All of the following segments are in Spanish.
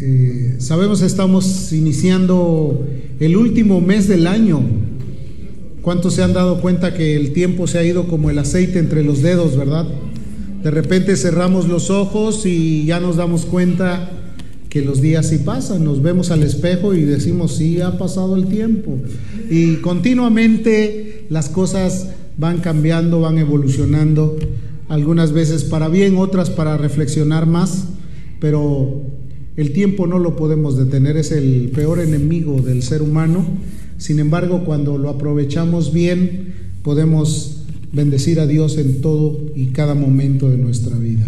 Eh, sabemos estamos iniciando el último mes del año. ¿Cuántos se han dado cuenta que el tiempo se ha ido como el aceite entre los dedos, verdad? De repente cerramos los ojos y ya nos damos cuenta que los días sí pasan, nos vemos al espejo y decimos, sí, ha pasado el tiempo. Y continuamente las cosas van cambiando, van evolucionando, algunas veces para bien, otras para reflexionar más, pero el tiempo no lo podemos detener, es el peor enemigo del ser humano. Sin embargo, cuando lo aprovechamos bien, podemos bendecir a Dios en todo y cada momento de nuestra vida.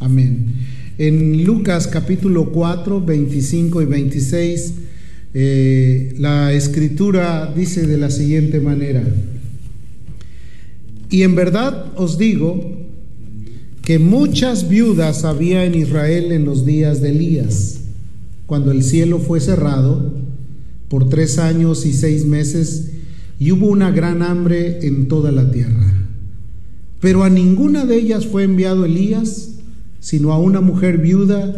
Amén. En Lucas capítulo 4, 25 y 26, eh, la escritura dice de la siguiente manera, y en verdad os digo que muchas viudas había en Israel en los días de Elías, cuando el cielo fue cerrado por tres años y seis meses y hubo una gran hambre en toda la tierra. Pero a ninguna de ellas fue enviado Elías, sino a una mujer viuda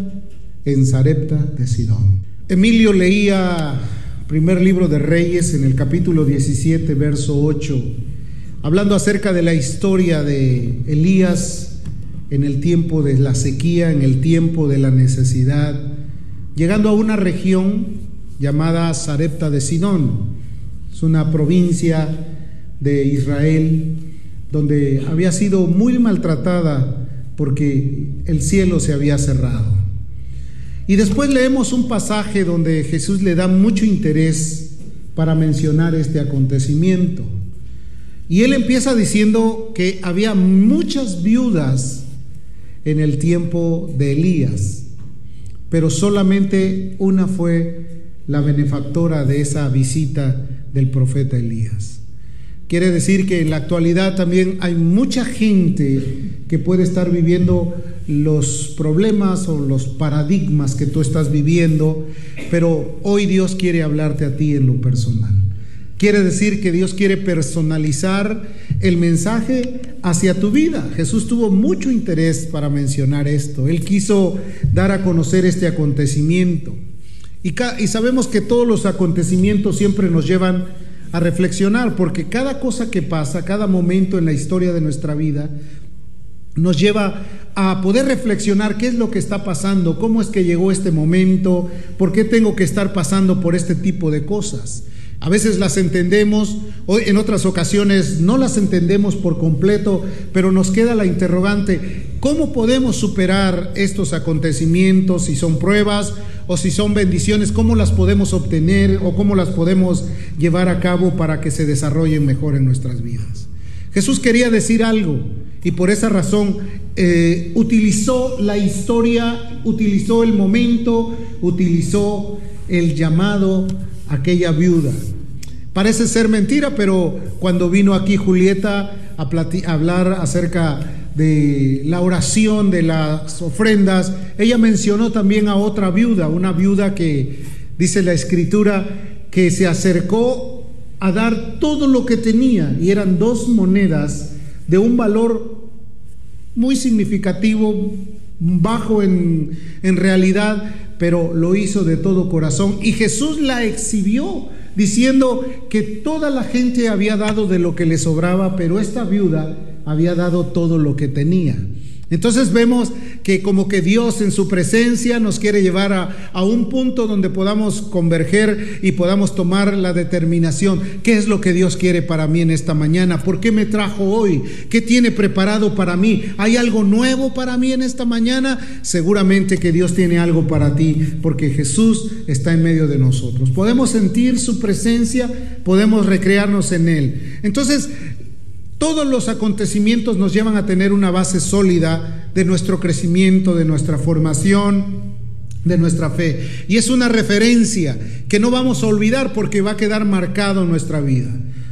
en Zarepta de Sidón. Emilio leía primer libro de Reyes en el capítulo 17, verso 8, hablando acerca de la historia de Elías en el tiempo de la sequía, en el tiempo de la necesidad, llegando a una región llamada Zarepta de Sidón. Es una provincia de Israel donde había sido muy maltratada porque el cielo se había cerrado. Y después leemos un pasaje donde Jesús le da mucho interés para mencionar este acontecimiento. Y él empieza diciendo que había muchas viudas en el tiempo de Elías, pero solamente una fue la benefactora de esa visita del profeta Elías. Quiere decir que en la actualidad también hay mucha gente que puede estar viviendo los problemas o los paradigmas que tú estás viviendo, pero hoy Dios quiere hablarte a ti en lo personal. Quiere decir que Dios quiere personalizar el mensaje hacia tu vida. Jesús tuvo mucho interés para mencionar esto. Él quiso dar a conocer este acontecimiento. Y, y sabemos que todos los acontecimientos siempre nos llevan a reflexionar, porque cada cosa que pasa, cada momento en la historia de nuestra vida, nos lleva a poder reflexionar qué es lo que está pasando, cómo es que llegó este momento, por qué tengo que estar pasando por este tipo de cosas. A veces las entendemos, en otras ocasiones no las entendemos por completo, pero nos queda la interrogante, ¿cómo podemos superar estos acontecimientos si son pruebas o si son bendiciones, cómo las podemos obtener o cómo las podemos llevar a cabo para que se desarrollen mejor en nuestras vidas. Jesús quería decir algo y por esa razón eh, utilizó la historia, utilizó el momento, utilizó el llamado a aquella viuda. Parece ser mentira, pero cuando vino aquí Julieta a, a hablar acerca de la oración, de las ofrendas, ella mencionó también a otra viuda, una viuda que dice la escritura que se acercó a dar todo lo que tenía y eran dos monedas de un valor muy significativo, bajo en, en realidad, pero lo hizo de todo corazón y Jesús la exhibió diciendo que toda la gente había dado de lo que le sobraba, pero esta viuda había dado todo lo que tenía. Entonces vemos que como que Dios en su presencia nos quiere llevar a, un punto donde podamos converger y podamos tomar la determinación. ¿Qué es lo que Dios quiere para mí en esta mañana? ¿Por qué me trajo hoy? ¿Qué tiene preparado para mí? ¿Hay algo nuevo para mí en esta mañana? Seguramente que Dios tiene algo para ti porque Jesús está en medio de nosotros. Podemos sentir su presencia, podemos recrearnos en Él. Entonces, todos los acontecimientos nos llevan a tener una base sólida de nuestro crecimiento, de nuestra formación, de nuestra fe. Y es una referencia que no vamos a olvidar porque va a quedar marcado en nuestra vida.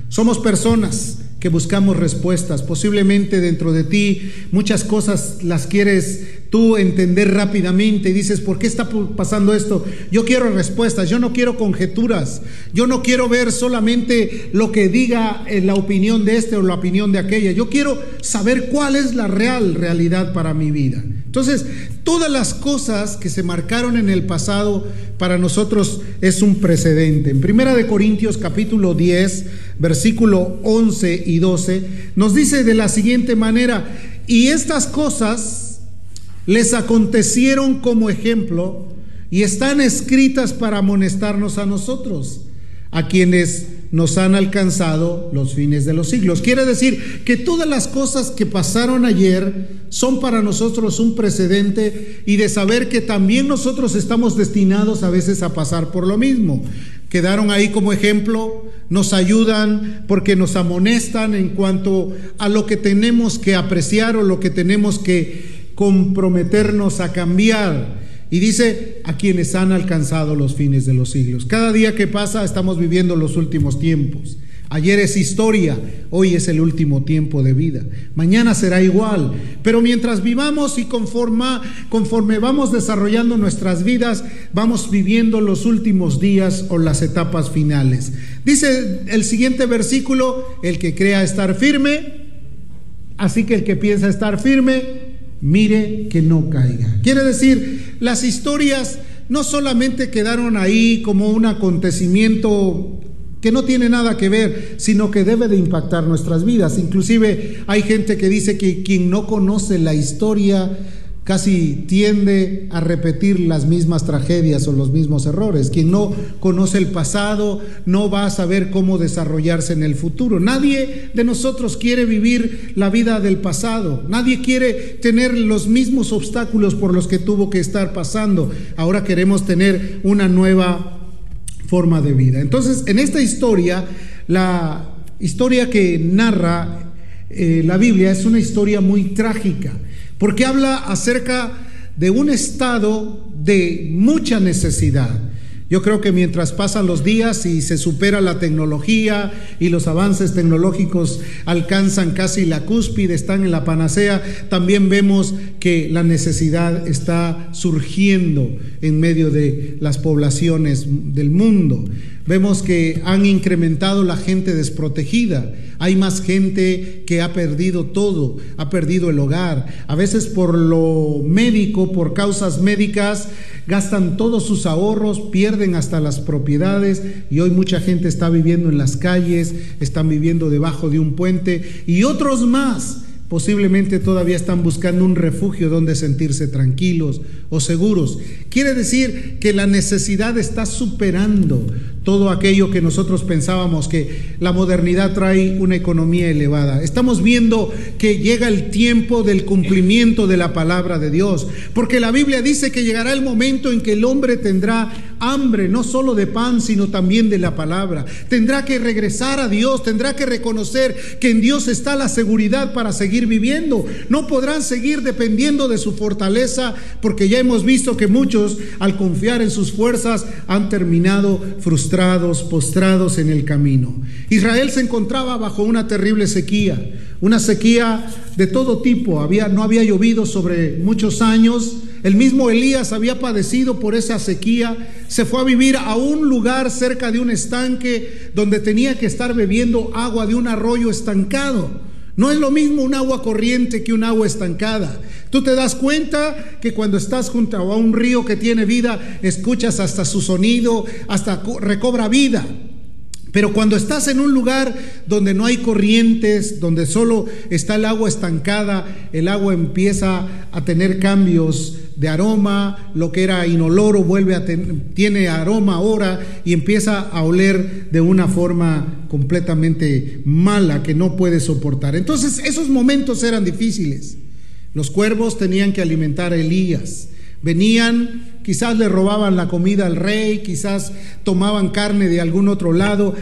Somos personas que buscamos respuestas. Posiblemente dentro de ti muchas cosas las quieres tú entender rápidamente y dices, ¿por qué está pasando esto? Yo quiero respuestas, yo no quiero conjeturas, yo no quiero ver solamente lo que diga en la opinión de este o la opinión de aquella, yo quiero saber cuál es la real realidad para mi vida. Entonces, todas las cosas que se marcaron en el pasado para nosotros es un precedente. En Primera de Corintios capítulo 10, versículo 11 y 12 nos dice de la siguiente manera, y estas cosas les acontecieron como ejemplo y están escritas para amonestarnos a nosotros, a quienes nos han alcanzado los fines de los siglos. Quiere decir que todas las cosas que pasaron ayer son para nosotros un precedente y de saber que también nosotros estamos destinados a veces a pasar por lo mismo. Quedaron ahí como ejemplo, nos ayudan porque nos amonestan en cuanto a lo que tenemos que apreciar o lo que tenemos que comprometernos a cambiar. Y dice a quienes han alcanzado los fines de los siglos. Cada día que pasa estamos viviendo los últimos tiempos. Ayer es historia, hoy es el último tiempo de vida. Mañana será igual. Pero mientras vivamos y conforma, conforme vamos desarrollando nuestras vidas, vamos viviendo los últimos días o las etapas finales. Dice el siguiente versículo, el que crea estar firme, así que el que piensa estar firme, mire que no caiga. Quiere decir, las historias no solamente quedaron ahí como un acontecimiento que no tiene nada que ver, sino que debe de impactar nuestras vidas. Inclusive hay gente que dice que quien no conoce la historia casi tiende a repetir las mismas tragedias o los mismos errores. Quien no conoce el pasado no va a saber cómo desarrollarse en el futuro. Nadie de nosotros quiere vivir la vida del pasado. Nadie quiere tener los mismos obstáculos por los que tuvo que estar pasando. Ahora queremos tener una nueva forma de vida. Entonces, en esta historia, la historia que narra eh, la Biblia es una historia muy trágica, porque habla acerca de un estado de mucha necesidad. Yo creo que mientras pasan los días y se supera la tecnología y los avances tecnológicos alcanzan casi la cúspide, están en la panacea, también vemos que la necesidad está surgiendo en medio de las poblaciones del mundo. Vemos que han incrementado la gente desprotegida. Hay más gente que ha perdido todo, ha perdido el hogar. A veces por lo médico, por causas médicas, gastan todos sus ahorros, pierden hasta las propiedades y hoy mucha gente está viviendo en las calles, están viviendo debajo de un puente y otros más posiblemente todavía están buscando un refugio donde sentirse tranquilos o seguros. Quiere decir que la necesidad está superando todo aquello que nosotros pensábamos que la modernidad trae una economía elevada. Estamos viendo que llega el tiempo del cumplimiento de la palabra de Dios, porque la Biblia dice que llegará el momento en que el hombre tendrá hambre, no solo de pan, sino también de la palabra. Tendrá que regresar a Dios, tendrá que reconocer que en Dios está la seguridad para seguir viviendo. No podrán seguir dependiendo de su fortaleza, porque ya hemos visto que muchos, al confiar en sus fuerzas, han terminado frustrados postrados en el camino. Israel se encontraba bajo una terrible sequía, una sequía de todo tipo. Había, no había llovido sobre muchos años. El mismo Elías había padecido por esa sequía. Se fue a vivir a un lugar cerca de un estanque donde tenía que estar bebiendo agua de un arroyo estancado. No es lo mismo un agua corriente que un agua estancada. Tú te das cuenta que cuando estás junto a un río que tiene vida, escuchas hasta su sonido, hasta recobra vida. Pero cuando estás en un lugar donde no hay corrientes, donde solo está el agua estancada, el agua empieza a tener cambios de aroma, lo que era inoloro vuelve a tener, tiene aroma ahora y empieza a oler de una forma completamente mala que no puede soportar. Entonces esos momentos eran difíciles. Los cuervos tenían que alimentar a Elías. Venían, quizás le robaban la comida al rey, quizás tomaban carne de algún otro lado.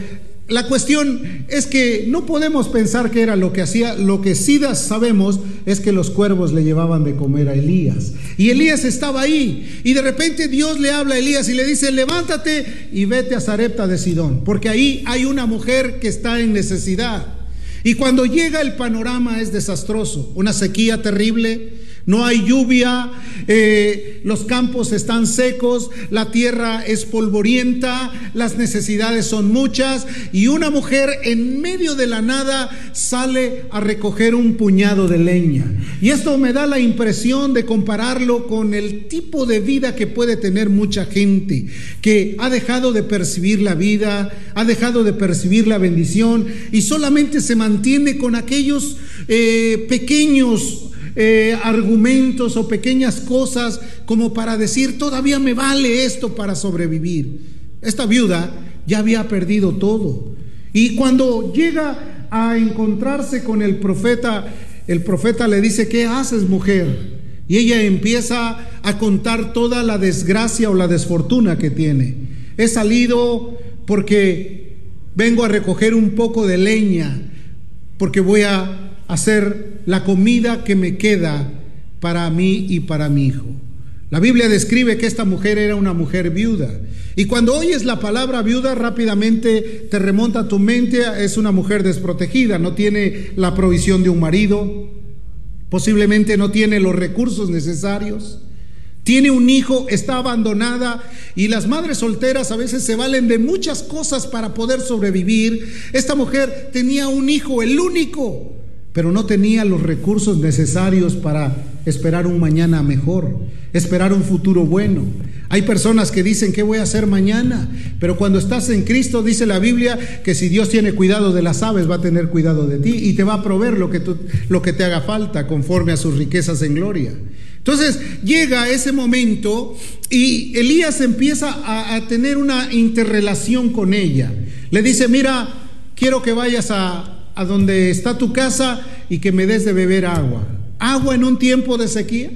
La cuestión es que no podemos pensar que era lo que hacía, lo que sí sabemos es que los cuervos le llevaban de comer a Elías. Y Elías estaba ahí y de repente Dios le habla a Elías y le dice, levántate y vete a Zarepta de Sidón, porque ahí hay una mujer que está en necesidad. Y cuando llega el panorama es desastroso, una sequía terrible, no hay lluvia, eh, los campos están secos, la tierra es polvorienta, las necesidades son muchas y una mujer en medio de la nada sale a recoger un puñado de leña. Y esto me da la impresión de compararlo con el tipo de vida que puede tener mucha gente, que ha dejado de percibir la vida, ha dejado de percibir la bendición y solamente se mantiene con aquellos eh, pequeños eh, argumentos o pequeñas cosas como para decir, todavía me vale esto para sobrevivir. Esta viuda ya había perdido todo. Y cuando llega a encontrarse con el profeta, el profeta le dice, ¿qué haces mujer? Y ella empieza a contar toda la desgracia o la desfortuna que tiene. He salido porque vengo a recoger un poco de leña, porque voy a hacer la comida que me queda para mí y para mi hijo. La Biblia describe que esta mujer era una mujer viuda. Y cuando oyes la palabra viuda, rápidamente te remonta a tu mente, es una mujer desprotegida, no tiene la provisión de un marido, posiblemente no tiene los recursos necesarios, tiene un hijo, está abandonada y las madres solteras a veces se valen de muchas cosas para poder sobrevivir. Esta mujer tenía un hijo, el único, pero no tenía los recursos necesarios para esperar un mañana mejor, esperar un futuro bueno. Hay personas que dicen, ¿qué voy a hacer mañana? Pero cuando estás en Cristo, dice la Biblia, que si Dios tiene cuidado de las aves, va a tener cuidado de ti y te va a proveer lo que, lo que te haga falta conforme a sus riquezas en gloria. Entonces llega ese momento y Elías empieza a, a tener una interrelación con ella. Le dice, mira, quiero que vayas a, a donde está tu casa y que me des de beber agua. Agua en un tiempo de sequía.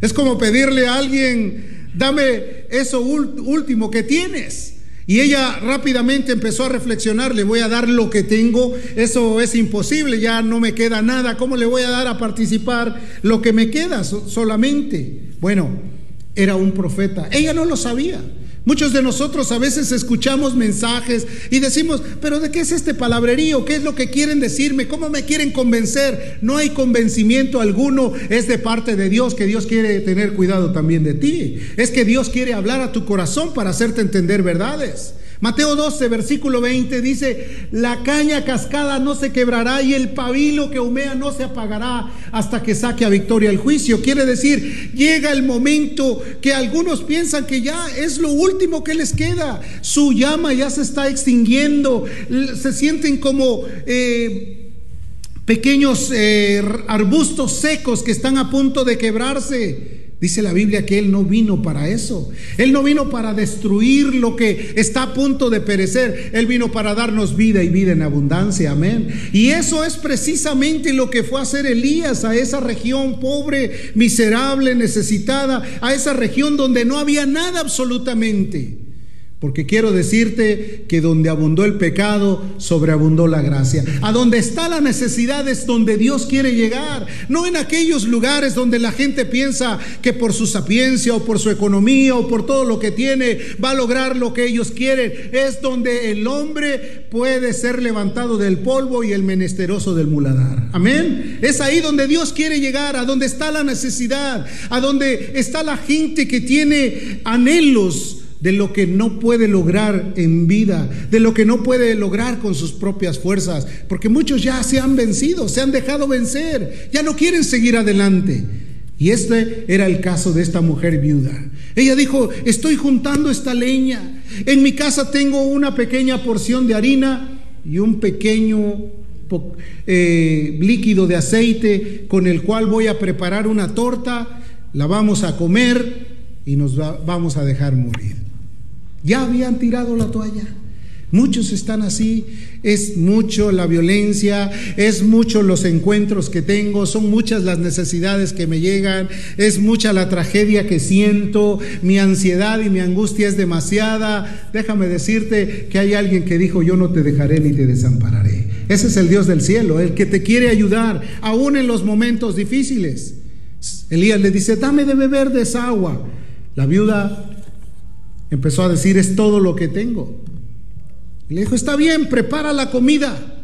Es como pedirle a alguien, dame eso último que tienes. Y ella rápidamente empezó a reflexionar, le voy a dar lo que tengo, eso es imposible, ya no me queda nada, ¿cómo le voy a dar a participar lo que me queda solamente? Bueno, era un profeta, ella no lo sabía. Muchos de nosotros a veces escuchamos mensajes y decimos, pero ¿de qué es este palabrerío? ¿Qué es lo que quieren decirme? ¿Cómo me quieren convencer? No hay convencimiento alguno, es de parte de Dios que Dios quiere tener cuidado también de ti. Es que Dios quiere hablar a tu corazón para hacerte entender verdades. Mateo 12, versículo 20 dice, la caña cascada no se quebrará y el pabilo que humea no se apagará hasta que saque a victoria el juicio. Quiere decir, llega el momento que algunos piensan que ya es lo último que les queda. Su llama ya se está extinguiendo. Se sienten como... Eh, pequeños eh, arbustos secos que están a punto de quebrarse. Dice la Biblia que Él no vino para eso. Él no vino para destruir lo que está a punto de perecer. Él vino para darnos vida y vida en abundancia. Amén. Y eso es precisamente lo que fue a hacer Elías a esa región pobre, miserable, necesitada, a esa región donde no había nada absolutamente. Porque quiero decirte que donde abundó el pecado, sobreabundó la gracia. A donde está la necesidad es donde Dios quiere llegar. No en aquellos lugares donde la gente piensa que por su sapiencia o por su economía o por todo lo que tiene va a lograr lo que ellos quieren. Es donde el hombre puede ser levantado del polvo y el menesteroso del muladar. Amén. Es ahí donde Dios quiere llegar, a donde está la necesidad, a donde está la gente que tiene anhelos de lo que no puede lograr en vida, de lo que no puede lograr con sus propias fuerzas, porque muchos ya se han vencido, se han dejado vencer, ya no quieren seguir adelante. Y este era el caso de esta mujer viuda. Ella dijo, estoy juntando esta leña, en mi casa tengo una pequeña porción de harina y un pequeño eh, líquido de aceite con el cual voy a preparar una torta, la vamos a comer y nos vamos a dejar morir. Ya habían tirado la toalla. Muchos están así, es mucho la violencia, es mucho los encuentros que tengo, son muchas las necesidades que me llegan, es mucha la tragedia que siento, mi ansiedad y mi angustia es demasiada. Déjame decirte que hay alguien que dijo, yo no te dejaré ni te desampararé. Ese es el Dios del cielo, el que te quiere ayudar, aún en los momentos difíciles. Elías le dice, dame de beber de esa agua. La viuda Empezó a decir, es todo lo que tengo. le dijo, está bien, prepara la comida.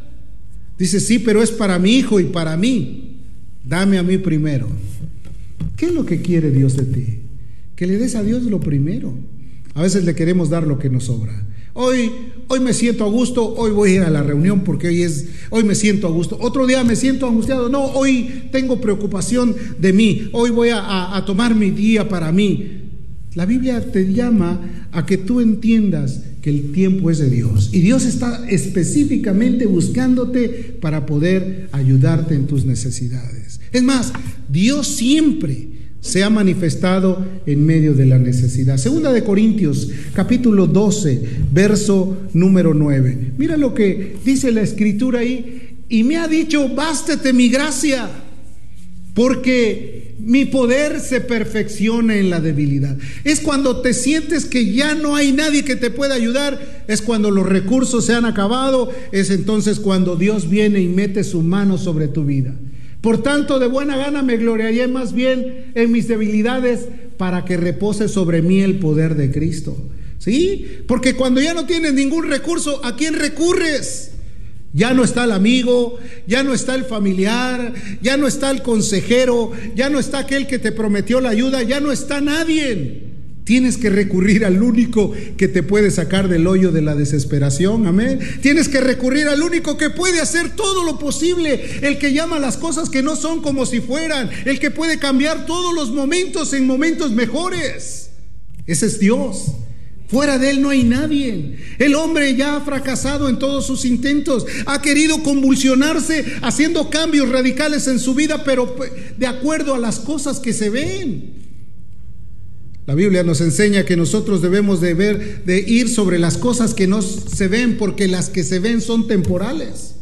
Dice, sí, pero es para mi hijo y para mí. Dame a mí primero. ¿Qué es lo que quiere Dios de ti? Que le des a Dios lo primero. A veces le queremos dar lo que nos sobra. Hoy, hoy me siento a gusto, hoy voy a ir a la reunión porque hoy es, hoy me siento a gusto. Otro día me siento angustiado, no, hoy tengo preocupación de mí, hoy voy a, a tomar mi día para mí. La Biblia te llama a que tú entiendas que el tiempo es de Dios y Dios está específicamente buscándote para poder ayudarte en tus necesidades. Es más, Dios siempre se ha manifestado en medio de la necesidad. Segunda de Corintios, capítulo 12, verso número 9. Mira lo que dice la escritura ahí. Y me ha dicho, bástete mi gracia, porque mi poder se perfecciona en la debilidad. Es cuando te sientes que ya no hay nadie que te pueda ayudar, es cuando los recursos se han acabado, es entonces cuando Dios viene y mete su mano sobre tu vida. Por tanto, de buena gana me gloriaré más bien en mis debilidades para que repose sobre mí el poder de Cristo. ¿Sí? Porque cuando ya no tienes ningún recurso, ¿a quién recurres? Ya no está el amigo, ya no está el familiar, ya no está el consejero, ya no está aquel que te prometió la ayuda, ya no está nadie. Tienes que recurrir al único que te puede sacar del hoyo de la desesperación, amén. Tienes que recurrir al único que puede hacer todo lo posible, el que llama las cosas que no son como si fueran, el que puede cambiar todos los momentos en momentos mejores. Ese es Dios. Fuera de él no hay nadie. El hombre ya ha fracasado en todos sus intentos. Ha querido convulsionarse haciendo cambios radicales en su vida, pero de acuerdo a las cosas que se ven. La Biblia nos enseña que nosotros debemos de ver, de ir sobre las cosas que no se ven, porque las que se ven son temporales.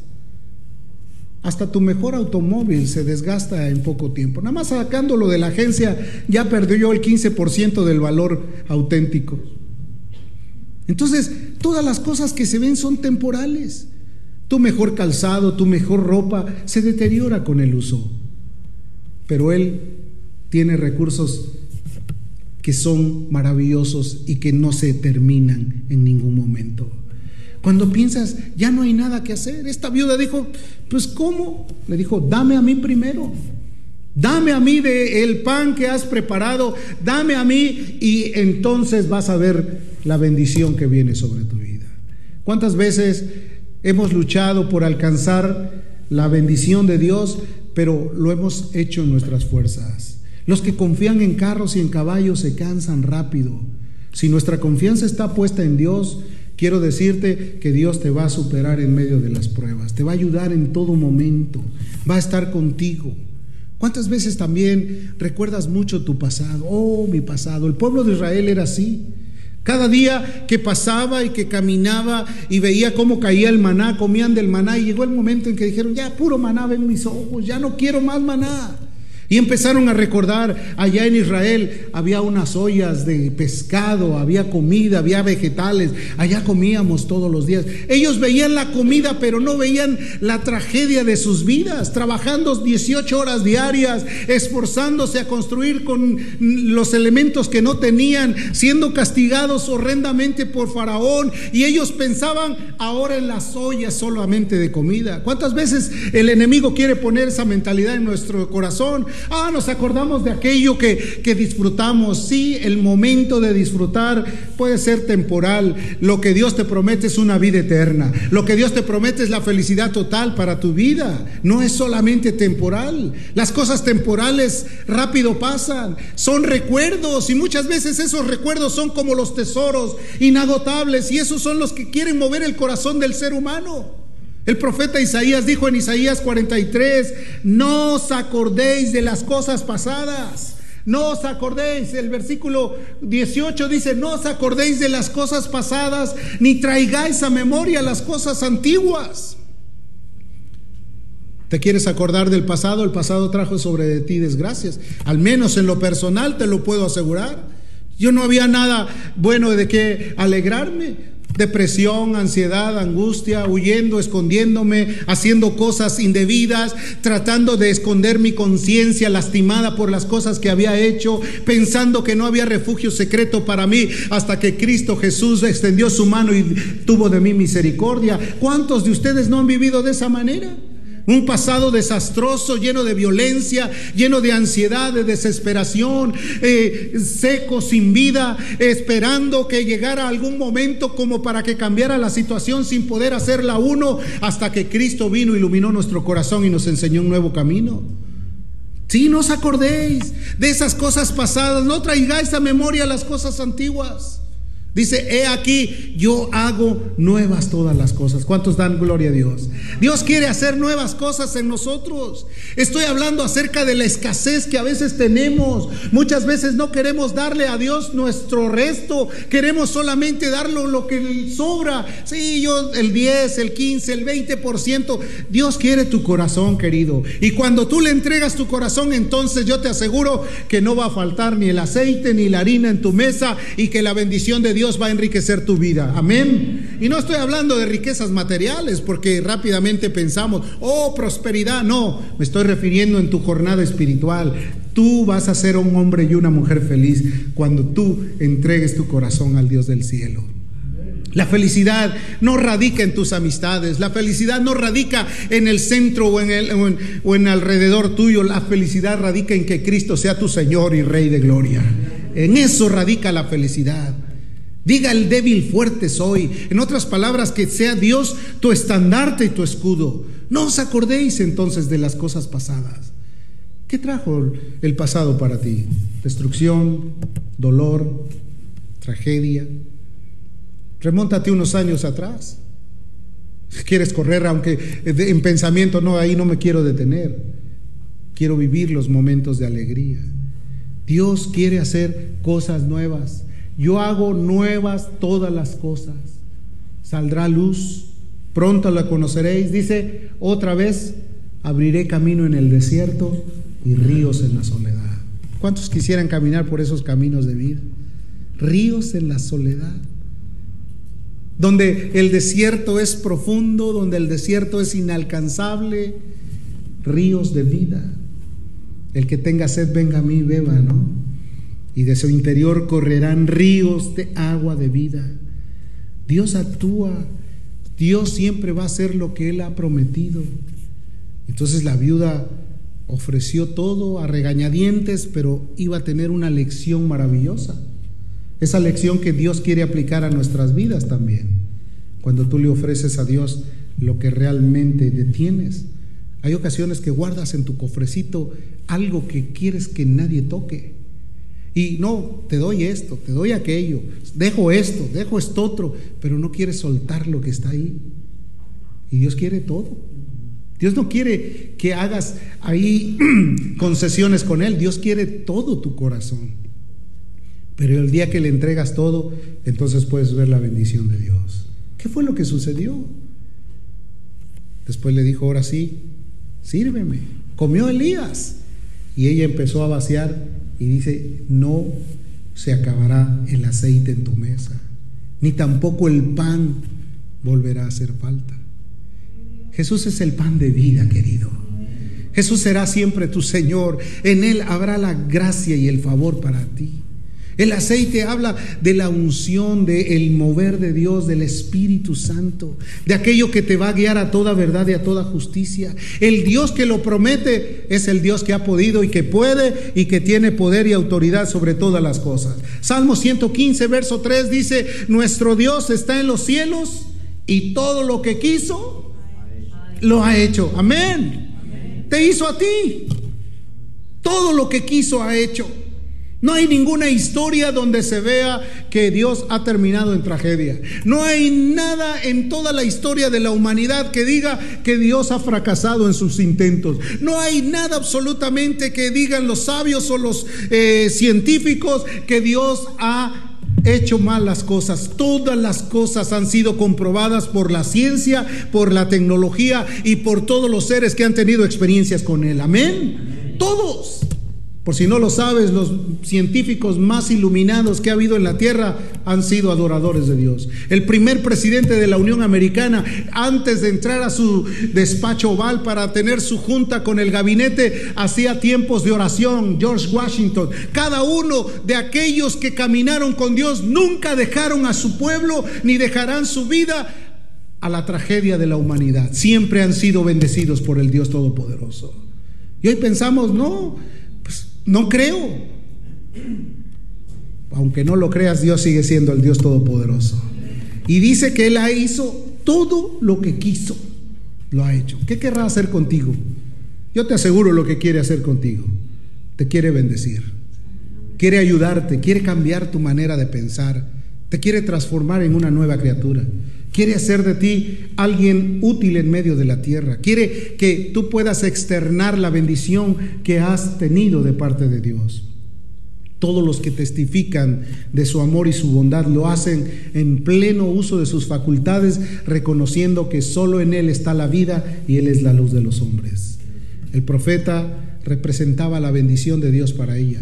Hasta tu mejor automóvil se desgasta en poco tiempo. Nada más sacándolo de la agencia ya perdió el 15% del valor auténtico. Entonces, todas las cosas que se ven son temporales. Tu mejor calzado, tu mejor ropa se deteriora con el uso. Pero Él tiene recursos que son maravillosos y que no se terminan en ningún momento. Cuando piensas, ya no hay nada que hacer, esta viuda dijo, pues ¿cómo? Le dijo, dame a mí primero. Dame a mí de el pan que has preparado, dame a mí y entonces vas a ver la bendición que viene sobre tu vida. ¿Cuántas veces hemos luchado por alcanzar la bendición de Dios, pero lo hemos hecho en nuestras fuerzas? Los que confían en carros y en caballos se cansan rápido. Si nuestra confianza está puesta en Dios, quiero decirte que Dios te va a superar en medio de las pruebas, te va a ayudar en todo momento, va a estar contigo. ¿Cuántas veces también recuerdas mucho tu pasado? Oh, mi pasado. El pueblo de Israel era así. Cada día que pasaba y que caminaba y veía cómo caía el maná, comían del maná y llegó el momento en que dijeron, ya puro maná ven mis ojos, ya no quiero más maná. Y empezaron a recordar, allá en Israel había unas ollas de pescado, había comida, había vegetales, allá comíamos todos los días. Ellos veían la comida, pero no veían la tragedia de sus vidas, trabajando 18 horas diarias, esforzándose a construir con los elementos que no tenían, siendo castigados horrendamente por Faraón. Y ellos pensaban ahora en las ollas solamente de comida. ¿Cuántas veces el enemigo quiere poner esa mentalidad en nuestro corazón? Ah, nos acordamos de aquello que, que disfrutamos. Sí, el momento de disfrutar puede ser temporal. Lo que Dios te promete es una vida eterna. Lo que Dios te promete es la felicidad total para tu vida. No es solamente temporal. Las cosas temporales rápido pasan. Son recuerdos y muchas veces esos recuerdos son como los tesoros inagotables y esos son los que quieren mover el corazón del ser humano. El profeta Isaías dijo en Isaías 43, no os acordéis de las cosas pasadas. No os acordéis, el versículo 18 dice, no os acordéis de las cosas pasadas, ni traigáis a memoria las cosas antiguas. ¿Te quieres acordar del pasado? El pasado trajo sobre ti desgracias. Al menos en lo personal te lo puedo asegurar. Yo no había nada bueno de qué alegrarme depresión, ansiedad, angustia, huyendo, escondiéndome, haciendo cosas indebidas, tratando de esconder mi conciencia lastimada por las cosas que había hecho, pensando que no había refugio secreto para mí, hasta que Cristo Jesús extendió su mano y tuvo de mí misericordia. ¿Cuántos de ustedes no han vivido de esa manera? Un pasado desastroso, lleno de violencia, lleno de ansiedad, de desesperación, eh, seco, sin vida, esperando que llegara algún momento como para que cambiara la situación sin poder hacerla uno, hasta que Cristo vino, iluminó nuestro corazón y nos enseñó un nuevo camino. Si no os acordéis de esas cosas pasadas, no traigáis a memoria las cosas antiguas. Dice, he aquí, yo hago nuevas todas las cosas. ¿Cuántos dan gloria a Dios? Dios quiere hacer nuevas cosas en nosotros. Estoy hablando acerca de la escasez que a veces tenemos. Muchas veces no queremos darle a Dios nuestro resto. Queremos solamente darle lo que sobra. Sí, yo el 10, el 15, el 20%. Dios quiere tu corazón, querido. Y cuando tú le entregas tu corazón, entonces yo te aseguro que no va a faltar ni el aceite ni la harina en tu mesa y que la bendición de Dios va a enriquecer tu vida. Amén. Y no estoy hablando de riquezas materiales porque rápidamente pensamos, oh, prosperidad. No, me estoy refiriendo en tu jornada espiritual. Tú vas a ser un hombre y una mujer feliz cuando tú entregues tu corazón al Dios del cielo. La felicidad no radica en tus amistades, la felicidad no radica en el centro o en, el, o en alrededor tuyo, la felicidad radica en que Cristo sea tu Señor y Rey de Gloria. En eso radica la felicidad. Diga el débil fuerte soy. En otras palabras, que sea Dios tu estandarte y tu escudo. No os acordéis entonces de las cosas pasadas. ¿Qué trajo el pasado para ti? Destrucción, dolor, tragedia. Remóntate unos años atrás. Quieres correr, aunque en pensamiento no, ahí no me quiero detener. Quiero vivir los momentos de alegría. Dios quiere hacer cosas nuevas. Yo hago nuevas todas las cosas. Saldrá luz, pronto la conoceréis. Dice otra vez, abriré camino en el desierto y ríos en la soledad. ¿Cuántos quisieran caminar por esos caminos de vida? Ríos en la soledad. Donde el desierto es profundo, donde el desierto es inalcanzable, ríos de vida. El que tenga sed, venga a mí, beba, ¿no? Y de su interior correrán ríos de agua de vida. Dios actúa, Dios siempre va a hacer lo que Él ha prometido. Entonces la viuda ofreció todo a regañadientes, pero iba a tener una lección maravillosa. Esa lección que Dios quiere aplicar a nuestras vidas también. Cuando tú le ofreces a Dios lo que realmente detienes. Hay ocasiones que guardas en tu cofrecito algo que quieres que nadie toque. Y no, te doy esto, te doy aquello, dejo esto, dejo esto otro, pero no quieres soltar lo que está ahí. Y Dios quiere todo. Dios no quiere que hagas ahí concesiones con Él, Dios quiere todo tu corazón. Pero el día que le entregas todo, entonces puedes ver la bendición de Dios. ¿Qué fue lo que sucedió? Después le dijo, ahora sí, sírveme. Comió Elías. Y ella empezó a vaciar y dice, no se acabará el aceite en tu mesa, ni tampoco el pan volverá a hacer falta. Jesús es el pan de vida, querido. Jesús será siempre tu Señor. En Él habrá la gracia y el favor para ti. El aceite habla de la unción, del mover de Dios, del Espíritu Santo, de aquello que te va a guiar a toda verdad y a toda justicia. El Dios que lo promete es el Dios que ha podido y que puede y que tiene poder y autoridad sobre todas las cosas. Salmo 115, verso 3 dice, nuestro Dios está en los cielos y todo lo que quiso, lo ha hecho. Amén. Te hizo a ti. Todo lo que quiso ha hecho. No hay ninguna historia donde se vea que Dios ha terminado en tragedia. No hay nada en toda la historia de la humanidad que diga que Dios ha fracasado en sus intentos. No hay nada absolutamente que digan los sabios o los eh, científicos que Dios ha hecho mal las cosas. Todas las cosas han sido comprobadas por la ciencia, por la tecnología y por todos los seres que han tenido experiencias con Él. Amén. Todos. Por si no lo sabes, los científicos más iluminados que ha habido en la Tierra han sido adoradores de Dios. El primer presidente de la Unión Americana, antes de entrar a su despacho oval para tener su junta con el gabinete, hacía tiempos de oración, George Washington. Cada uno de aquellos que caminaron con Dios nunca dejaron a su pueblo ni dejarán su vida a la tragedia de la humanidad. Siempre han sido bendecidos por el Dios Todopoderoso. Y hoy pensamos, no, no creo. Aunque no lo creas, Dios sigue siendo el Dios Todopoderoso. Y dice que Él hizo todo lo que quiso. Lo ha hecho. ¿Qué querrá hacer contigo? Yo te aseguro lo que quiere hacer contigo. Te quiere bendecir. Quiere ayudarte. Quiere cambiar tu manera de pensar. Te quiere transformar en una nueva criatura. Quiere hacer de ti alguien útil en medio de la tierra. Quiere que tú puedas externar la bendición que has tenido de parte de Dios. Todos los que testifican de su amor y su bondad lo hacen en pleno uso de sus facultades, reconociendo que solo en Él está la vida y Él es la luz de los hombres. El profeta representaba la bendición de Dios para ella.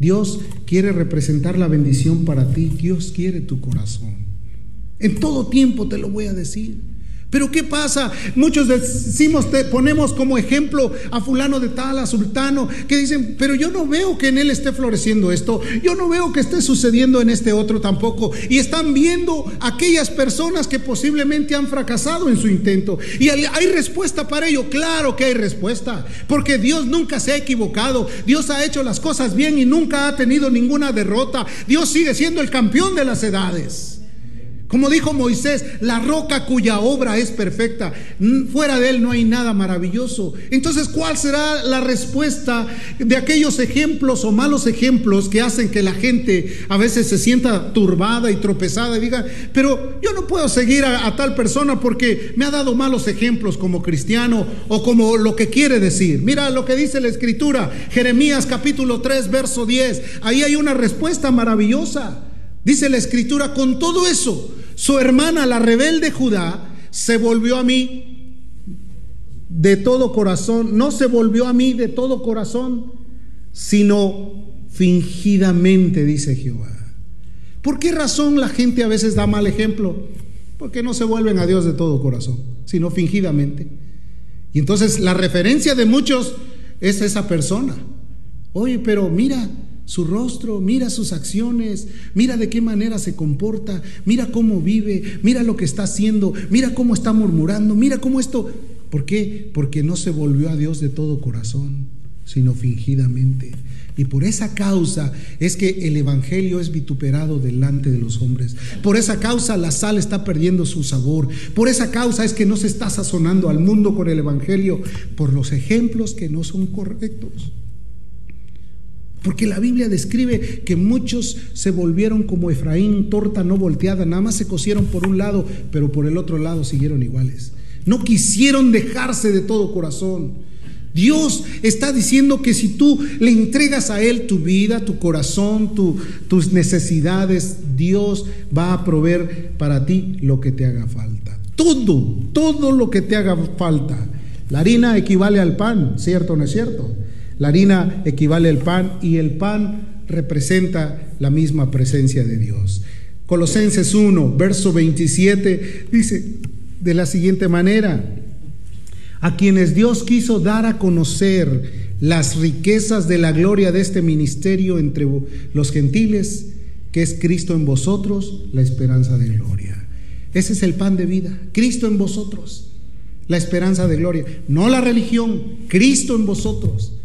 Dios quiere representar la bendición para ti. Dios quiere tu corazón. En todo tiempo te lo voy a decir. Pero ¿qué pasa? Muchos decimos, te ponemos como ejemplo a fulano de tal, a sultano, que dicen, pero yo no veo que en él esté floreciendo esto, yo no veo que esté sucediendo en este otro tampoco. Y están viendo aquellas personas que posiblemente han fracasado en su intento. Y hay respuesta para ello, claro que hay respuesta, porque Dios nunca se ha equivocado, Dios ha hecho las cosas bien y nunca ha tenido ninguna derrota, Dios sigue siendo el campeón de las edades. Como dijo Moisés, la roca cuya obra es perfecta, fuera de él no hay nada maravilloso. Entonces, ¿cuál será la respuesta de aquellos ejemplos o malos ejemplos que hacen que la gente a veces se sienta turbada y tropezada y diga, pero yo no puedo seguir a, tal persona porque me ha dado malos ejemplos como cristiano o como lo que quiere decir? Mira lo que dice la escritura, Jeremías capítulo 3, verso 10. Ahí hay una respuesta maravillosa. Dice la escritura, con todo eso, su hermana, la rebelde Judá, se volvió a mí de todo corazón, no se volvió a mí de todo corazón, sino fingidamente, dice Jehová. ¿Por qué razón la gente a veces da mal ejemplo? Porque no se vuelven a Dios de todo corazón, sino fingidamente. Y entonces la referencia de muchos es esa persona. Oye, pero mira, su rostro, mira sus acciones, mira de qué manera se comporta, mira cómo vive, mira lo que está haciendo, mira cómo está murmurando, mira cómo esto... ¿Por qué? Porque no se volvió a Dios de todo corazón, sino fingidamente. Y por esa causa es que el Evangelio es vituperado delante de los hombres. Por esa causa la sal está perdiendo su sabor. Por esa causa es que no se está sazonando al mundo con el Evangelio por los ejemplos que no son correctos. Porque la Biblia describe que muchos se volvieron como Efraín, torta no volteada, nada más se cosieron por un lado, pero por el otro lado siguieron iguales. No quisieron dejarse de todo corazón. Dios está diciendo que si tú le entregas a Él tu vida, tu corazón, tus necesidades, Dios va a proveer para ti lo que te haga falta. Todo, todo lo que te haga falta. La harina equivale al pan, ¿cierto o no es cierto? La harina equivale al pan y el pan representa la misma presencia de Dios. Colosenses 1, verso 27 dice de la siguiente manera, a quienes Dios quiso dar a conocer las riquezas de la gloria de este ministerio entre los gentiles, que es Cristo en vosotros, la esperanza de gloria. Ese es el pan de vida, Cristo en vosotros, la esperanza de gloria, no la religión, Cristo en vosotros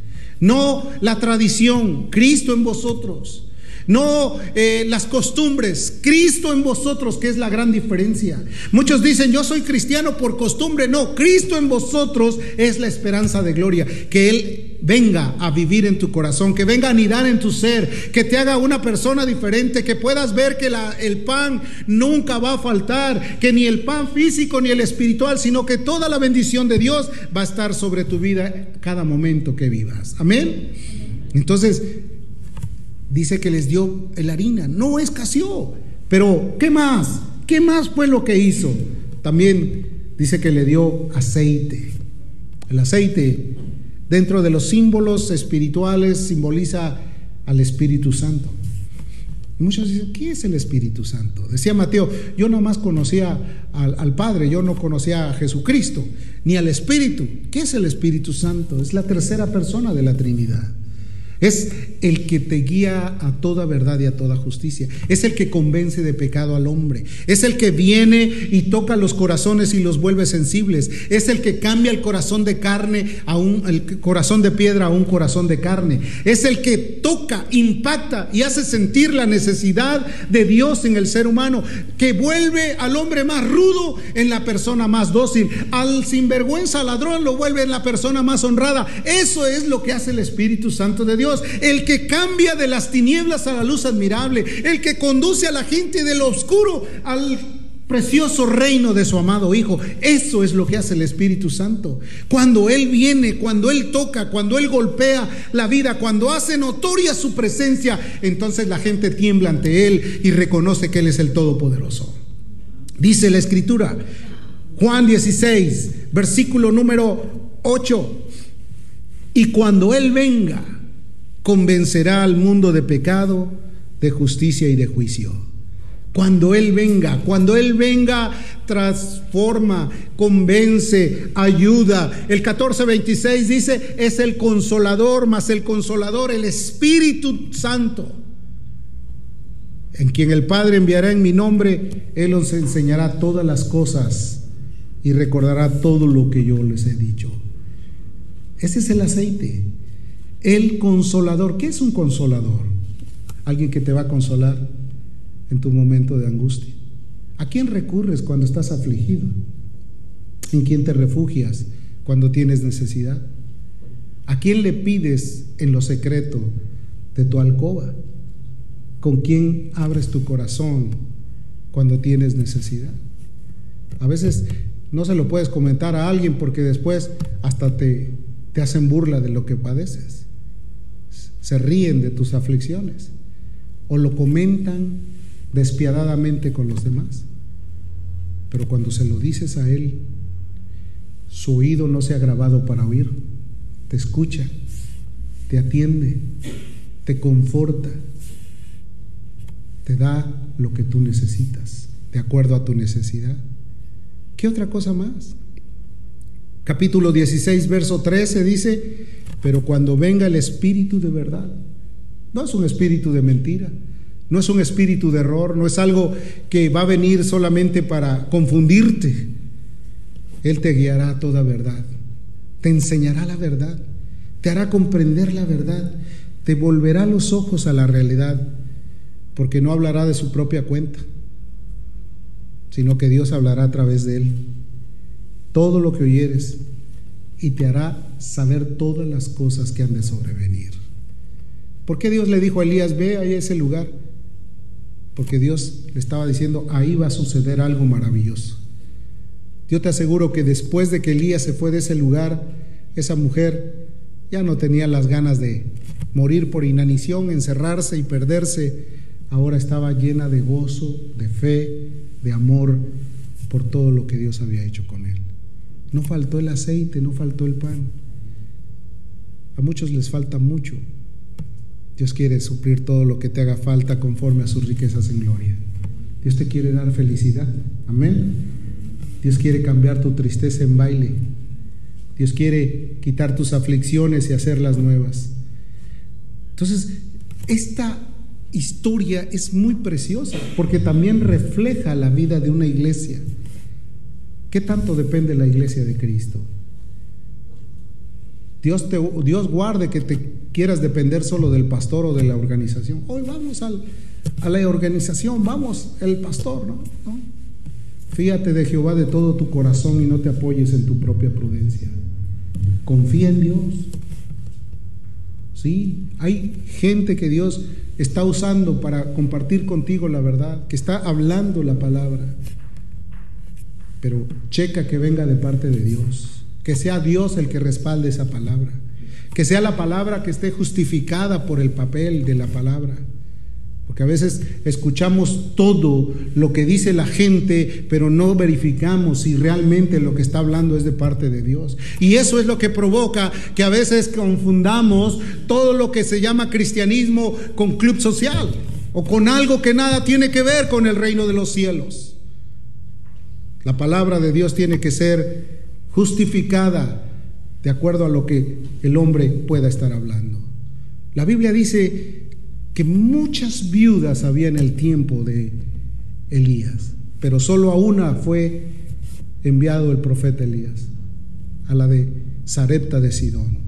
no la tradición, Cristo en vosotros. No eh, las costumbres, Cristo en vosotros, que es la gran diferencia. Muchos dicen, yo soy cristiano por costumbre. No, Cristo en vosotros es la esperanza de gloria. Que Él venga a vivir en tu corazón, que venga a anidar en tu ser, que te haga una persona diferente, que puedas ver que el pan nunca va a faltar, que ni el pan físico ni el espiritual, sino que toda la bendición de Dios va a estar sobre tu vida cada momento que vivas. Amén. Entonces, dice que les dio el harina, no escaseó, pero ¿qué más? ¿Qué más fue lo que hizo? También dice que le dio aceite. El aceite dentro de los símbolos espirituales simboliza al Espíritu Santo. muchos dicen, ¿qué es el Espíritu Santo? Decía Mateo, yo nada más conocía al, al, Padre, yo no conocía a Jesucristo, ni al Espíritu. ¿Qué es el Espíritu Santo? Es la tercera persona de la Trinidad. Es el que te guía a toda verdad y a toda justicia. Es el que convence de pecado al hombre. Es el que viene y toca los corazones y los vuelve sensibles. Es el que cambia el corazón de carne a un corazón de piedra a un corazón de carne. Es el que toca, impacta y hace sentir la necesidad de Dios en el ser humano, que vuelve al hombre más rudo en la persona más dócil, al sinvergüenza ladrón lo vuelve en la persona más honrada. Eso es lo que hace el Espíritu Santo de Dios, el que cambia de las tinieblas a la luz admirable, el que conduce a la gente del oscuro al precioso reino de su amado Hijo. Eso es lo que hace el Espíritu Santo. Cuando Él viene, cuando Él toca, cuando Él golpea la vida, cuando hace notoria su presencia, entonces la gente tiembla ante Él y reconoce que Él es el Todopoderoso. Dice la Escritura, Juan 16, versículo número 8, y cuando Él venga, convencerá al mundo de pecado, de justicia y de juicio. Cuando Él venga, cuando Él venga, transforma, convence, ayuda. El 14:26 dice, es el consolador, más el consolador, el Espíritu Santo, en quien el Padre enviará en mi nombre, Él os enseñará todas las cosas y recordará todo lo que yo les he dicho. Ese es el aceite. El consolador. ¿Qué es un consolador? Alguien que te va a consolar en tu momento de angustia. ¿A quién recurres cuando estás afligido? ¿En quién te refugias cuando tienes necesidad? ¿A quién le pides en lo secreto de tu alcoba? ¿Con quién abres tu corazón cuando tienes necesidad? A veces no se lo puedes comentar a alguien porque después hasta te, te hacen burla de lo que padeces se ríen de tus aflicciones o lo comentan despiadadamente con los demás. Pero cuando se lo dices a Él, su oído no se ha grabado para oír, te escucha, te atiende, te conforta, te da lo que tú necesitas, de acuerdo a tu necesidad. ¿Qué otra cosa más? Capítulo 16, verso 13 dice, pero cuando venga el espíritu de verdad, no es un espíritu de mentira, no es un espíritu de error, no es algo que va a venir solamente para confundirte. Él te guiará a toda verdad, te enseñará la verdad, te hará comprender la verdad, te volverá los ojos a la realidad, porque no hablará de su propia cuenta, sino que Dios hablará a través de él. Todo lo que oyeres y te hará saber todas las cosas que han de sobrevenir. ¿Por qué Dios le dijo a Elías, ve a ese lugar? Porque Dios le estaba diciendo, ahí va a suceder algo maravilloso. Yo te aseguro que después de que Elías se fue de ese lugar, esa mujer ya no tenía las ganas de morir por inanición, encerrarse y perderse. Ahora estaba llena de gozo, de fe, de amor por todo lo que Dios había hecho con él. No faltó el aceite, no faltó el pan. A muchos les falta mucho. Dios quiere suplir todo lo que te haga falta conforme a sus riquezas en gloria. Dios te quiere dar felicidad. Amén. Dios quiere cambiar tu tristeza en baile. Dios quiere quitar tus aflicciones y hacerlas nuevas. Entonces, esta historia es muy preciosa porque también refleja la vida de una iglesia. ¿Qué tanto depende la iglesia de Cristo? Dios, te, Dios guarde que te quieras depender solo del pastor o de la organización. Hoy vamos a la organización, vamos, el pastor, ¿no? Fíate de Jehová de todo tu corazón y no te apoyes en tu propia prudencia. Confía en Dios. Sí, hay gente que Dios está usando para compartir contigo la verdad, que está hablando la palabra. Pero checa que venga de parte de Dios que sea Dios el que respalde esa palabra, que sea la palabra que esté justificada por el papel de la palabra. Porque a veces escuchamos todo lo que dice la gente, pero no verificamos si realmente lo que está hablando es de parte de Dios. Y eso es lo que provoca que a veces confundamos todo lo que se llama cristianismo con club social o con algo que nada tiene que ver con el reino de los cielos. La palabra de Dios tiene que ser justificada de acuerdo a lo que el hombre pueda estar hablando. La Biblia dice que muchas viudas había en el tiempo de Elías, pero solo a una fue enviado el profeta Elías, a la de Sarepta de Sidón.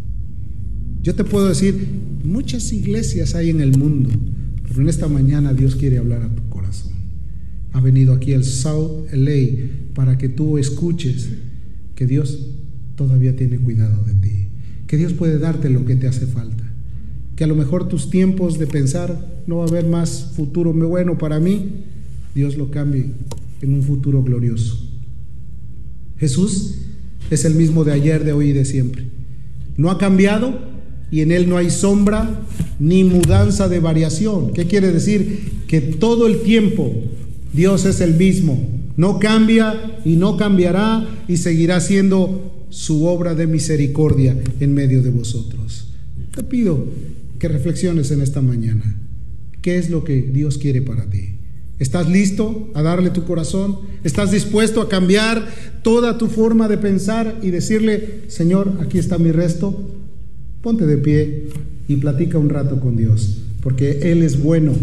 Yo te puedo decir, muchas iglesias hay en el mundo, pero en esta mañana Dios quiere hablar a tu. Ha venido aquí el South LA para que tú escuches que Dios todavía tiene cuidado de ti, que Dios puede darte lo que te hace falta, que a lo mejor tus tiempos de pensar no va a haber más futuro bueno para mí, Dios lo cambie en un futuro glorioso. Jesús es el mismo de ayer, de hoy y de siempre. No ha cambiado y en él no hay sombra ni mudanza de variación. ¿Qué quiere decir? Que todo el tiempo Dios es el mismo. No cambia y no cambiará y seguirá siendo su obra de misericordia en medio de vosotros. Te pido que reflexiones en esta mañana. ¿Qué es lo que Dios quiere para ti? ¿Estás listo a darle tu corazón? ¿Estás dispuesto a cambiar toda tu forma de pensar y decirle, Señor, aquí está mi resto? Ponte de pie y platica un rato con Dios, porque Él es bueno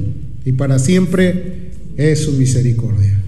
y para siempre es su misericordia.